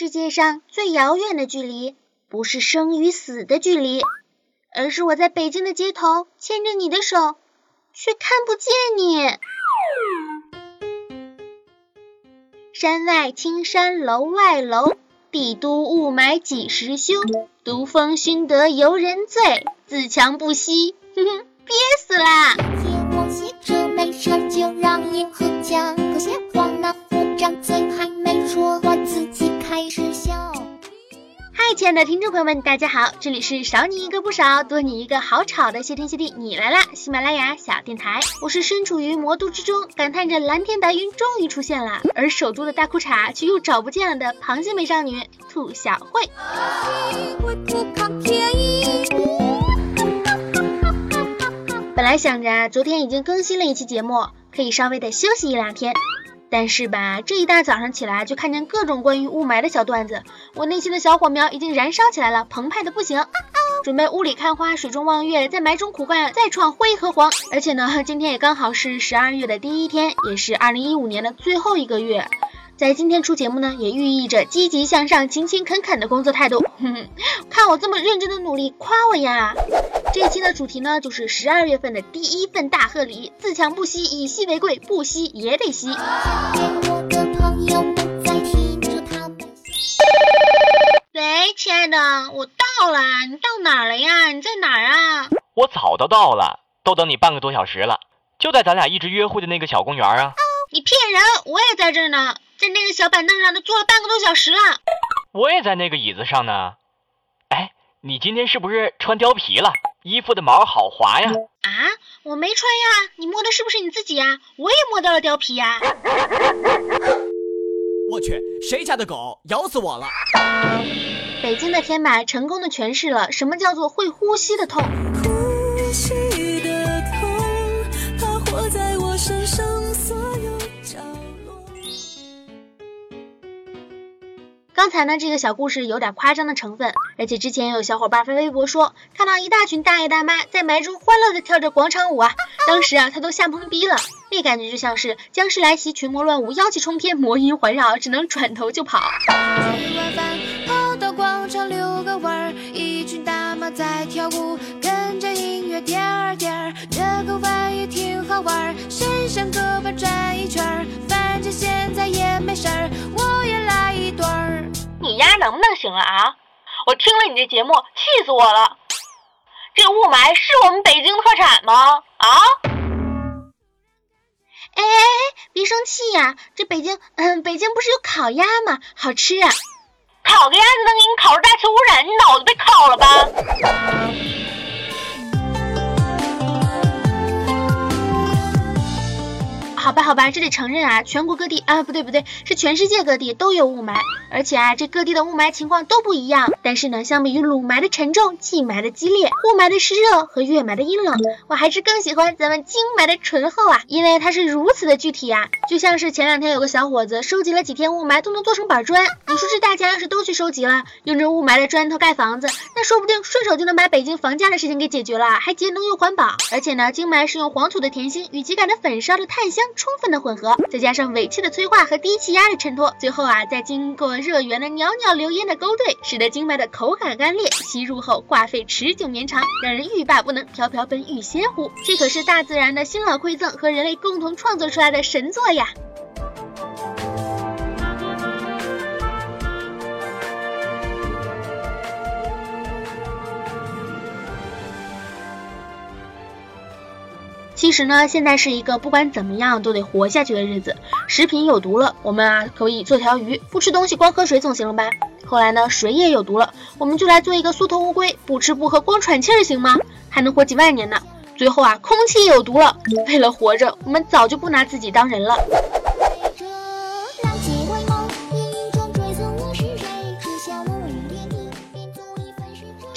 世界上最遥远的距离，不是生与死的距离，而是我在北京的街头牵着你的手，却看不见你。山外青山楼外楼，帝都雾霾几时休？毒风熏得游人醉，自强不息，哼哼，憋死啦！天我写着没事就让银河讲，可些话那副张嘴还没说，我自己开始笑。嗨，亲爱的听众朋友们，大家好，这里是少你一个不少，多你一个好吵的谢天谢地你来啦！喜马拉雅小电台，我是身处于魔都之中，感叹着蓝天白云终于出现了，而首都的大裤衩却又找不见了的螃蟹美少女兔小慧。本来想着啊，昨天已经更新了一期节目，可以稍微的休息一两天。但是吧，这一大早上起来就看见各种关于雾霾的小段子，我内心的小火苗已经燃烧起来了，澎湃的不行。准备雾里看花，水中望月，在霾中苦干，再创辉和煌。而且呢，今天也刚好是十二月的第一天，也是二零一五年的最后一个月。在今天出节目呢，也寓意着积极向上、勤勤恳恳的工作态度。哼哼，看我这么认真的努力，夸我呀！这一期的主题呢，就是十二月份的第一份大贺礼，自强不息，以稀为贵，不息也得息。见我的朋友不再听着他们。喂，亲爱的，我到了，你到哪儿了呀？你在哪儿啊？我早都到了，都等你半个多小时了，就在咱俩一直约会的那个小公园啊。你骗人，我也在这儿呢，在那个小板凳上都坐了半个多小时了。我也在那个椅子上呢。哎，你今天是不是穿貂皮了？衣服的毛好滑呀。啊，我没穿呀，你摸的是不是你自己呀？我也摸到了貂皮呀。我去，谁家的狗咬死我了？北京的天霾成功的诠释了什么叫做会呼吸的痛。呼吸刚才呢，这个小故事有点夸张的成分，而且之前也有小伙伴发微博说，看到一大群大爷大妈在埋中欢乐的跳着广场舞啊，当时啊他都吓懵逼了，那感觉就像是僵尸来袭，群魔乱舞，妖气冲天，魔音环绕，只能转头就跑。吃完饭跑到广场遛个弯儿，一群大妈在跳舞，跟着音乐颠儿颠儿，这个玩意挺好玩，伸伸胳膊转能不能行了啊？我听了你这节目，气死我了！这雾霾是我们北京特产吗？啊？哎哎哎，别生气呀、这北京，嗯，北京不是有烤鸭吗？好吃啊！烤个鸭子能给你烤出大气污染？你脑子被烤了吧？吧，好吧，这得承认啊，全国各地啊，不对不对，是全世界各地都有雾霾，而且啊，这各地的雾霾情况都不一样。但是呢，相比于鲁霾的沉重、冀霾的激烈、雾霾的湿热和月霾的阴冷，我还是更喜欢咱们京霾的醇厚啊，因为它是如此的具体啊、就像是前两天有个小伙子收集了几天雾霾都能做成板砖，你说这大家要是都去收集了，用这雾霾的砖头盖房子，那说不定顺手就能把北京房价的事情给解决了，还节能又环保。而且呢，京霾是用黄土的甜心与秸秆的粉烧的炭香充分的混合，再加上尾气的催化和低气压的衬托，最后啊，再经过热源的袅袅流烟的勾兑，使得经脉的口感干裂，吸入后挂肺持久绵长，让人欲罢不能，飘飘奔欲仙乎。这可是大自然的辛劳馈赠和人类共同创作出来的神作呀！其实呢，现在是一个不管怎么样都得活下去的日子。食品有毒了，我们啊可以做条鱼，不吃东西光喝水总行了吧？后来呢，水也有毒了，我们就来做一个缩头乌龟，不吃不喝光喘气儿行吗？还能活几万年呢。最后啊，空气有毒了，为了活着，我们早就不拿自己当人了。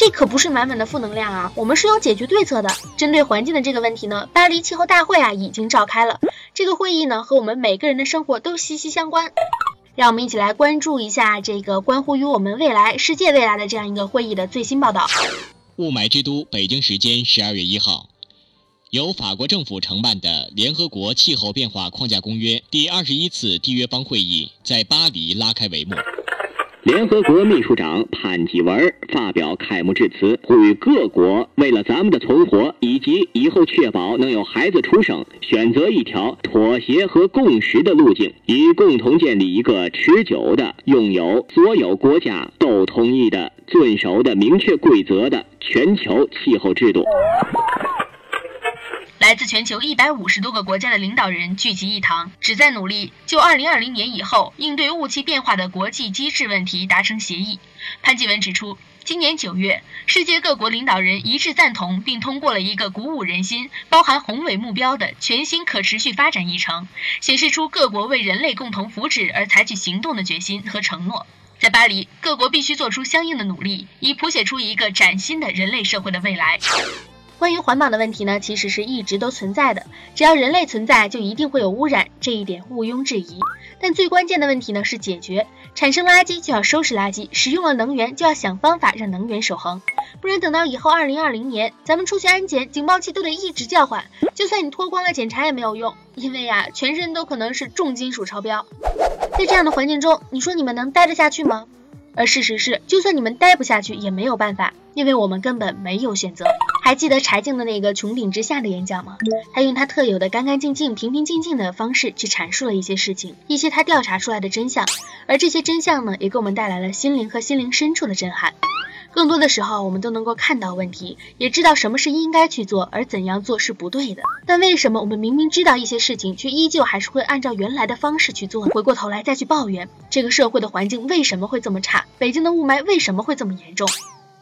这可不是满满的负能量啊，我们是有解决对策的。针对环境的这个问题呢，巴黎气候大会啊已经召开了。这个会议呢和我们每个人的生活都息息相关。让我们一起来关注一下这个关乎于我们未来、世界未来的这样一个会议的最新报道。雾霾之都北京时间十二月一号，由法国政府承办的联合国气候变化框架公约第二十一次缔约方会议在巴黎拉开帷幕。联合国秘书长潘基文发表开幕致辞，呼吁各国为了咱们的存活以及以后确保能有孩子出生，选择一条妥协和共识的路径，以共同建立一个持久的、拥有所有国家都同意的、遵守的明确规则的全球气候制度。来自全球一百五十多个国家的领导人聚集一堂，旨在努力就二零二零年以后应对雾气变化的国际机制问题达成协议。潘基文指出，今年九月，世界各国领导人一致赞同并通过了一个鼓舞人心、包含宏伟目标的全新可持续发展议程，显示出各国为人类共同福祉而采取行动的决心和承诺。在巴黎，各国必须做出相应的努力，以谱写出一个崭新的人类社会的未来。关于环保的问题呢，其实是一直都存在的。只要人类存在，就一定会有污染，这一点毋庸置疑。但最关键的问题呢是解决，产生垃圾就要收拾垃圾，使用了能源就要想方法让能源守恒，不然等到以后二零二零年，咱们出去安检，警报器都得一直叫唤，就算你脱光了检查也没有用，因为呀，全身都可能是重金属超标。在这样的环境中，你说你们能待得下去吗？而事实是，就算你们待不下去，也没有办法，因为我们根本没有选择。还记得柴静的那个穹顶之下的演讲吗？他用他特有的干干净净、平平静静的方式去阐述了一些事情，一些他调查出来的真相。而这些真相呢，也给我们带来了心灵和心灵深处的震撼。更多的时候，我们都能够看到问题，也知道什么是应该去做，而怎样做是不对的。但为什么我们明明知道一些事情，却依旧还是会按照原来的方式去做？回过头来再去抱怨这个社会的环境为什么会这么差？北京的雾霾为什么会这么严重？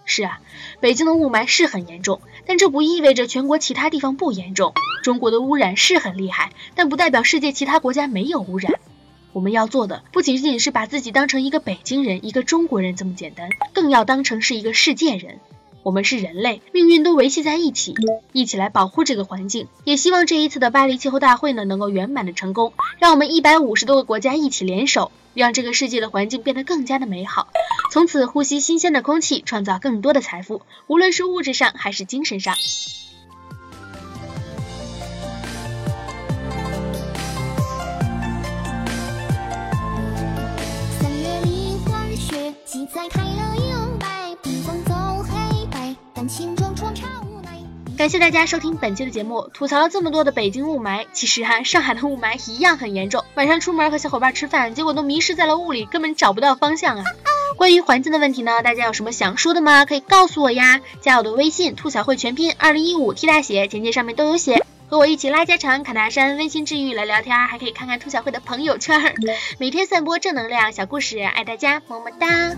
是啊，北京的雾霾是很严重，但这不意味着全国其他地方不严重。中国的污染是很厉害，但不代表世界其他国家没有污染。我们要做的不仅仅是把自己当成一个北京人、一个中国人这么简单，更要当成是一个世界人。我们是人类，命运都维系在一起，一起来保护这个环境。也希望这一次的巴黎气候大会呢，能够圆满的成功，让我们一百五十多个国家一起联手，让这个世界的环境变得更加的美好。从此呼吸新鲜的空气，创造更多的财富，无论是物质上还是精神上。感谢大家收听本期的节目。吐槽了这么多的北京雾霾，其实哈、上海的雾霾一样很严重。晚上出门和小伙伴吃饭，结果都迷失在了雾里，根本找不到方向啊。关于环境的问题呢，大家有什么想说的吗？可以告诉我呀。加我的微信“兔小慧全拼二零一五 T 大写”，简介上面都有写。和我一起拉家常、侃大山、温馨治愈来聊天，还可以看看兔小慧的朋友圈，每天散播正能量小故事，爱大家，么么哒。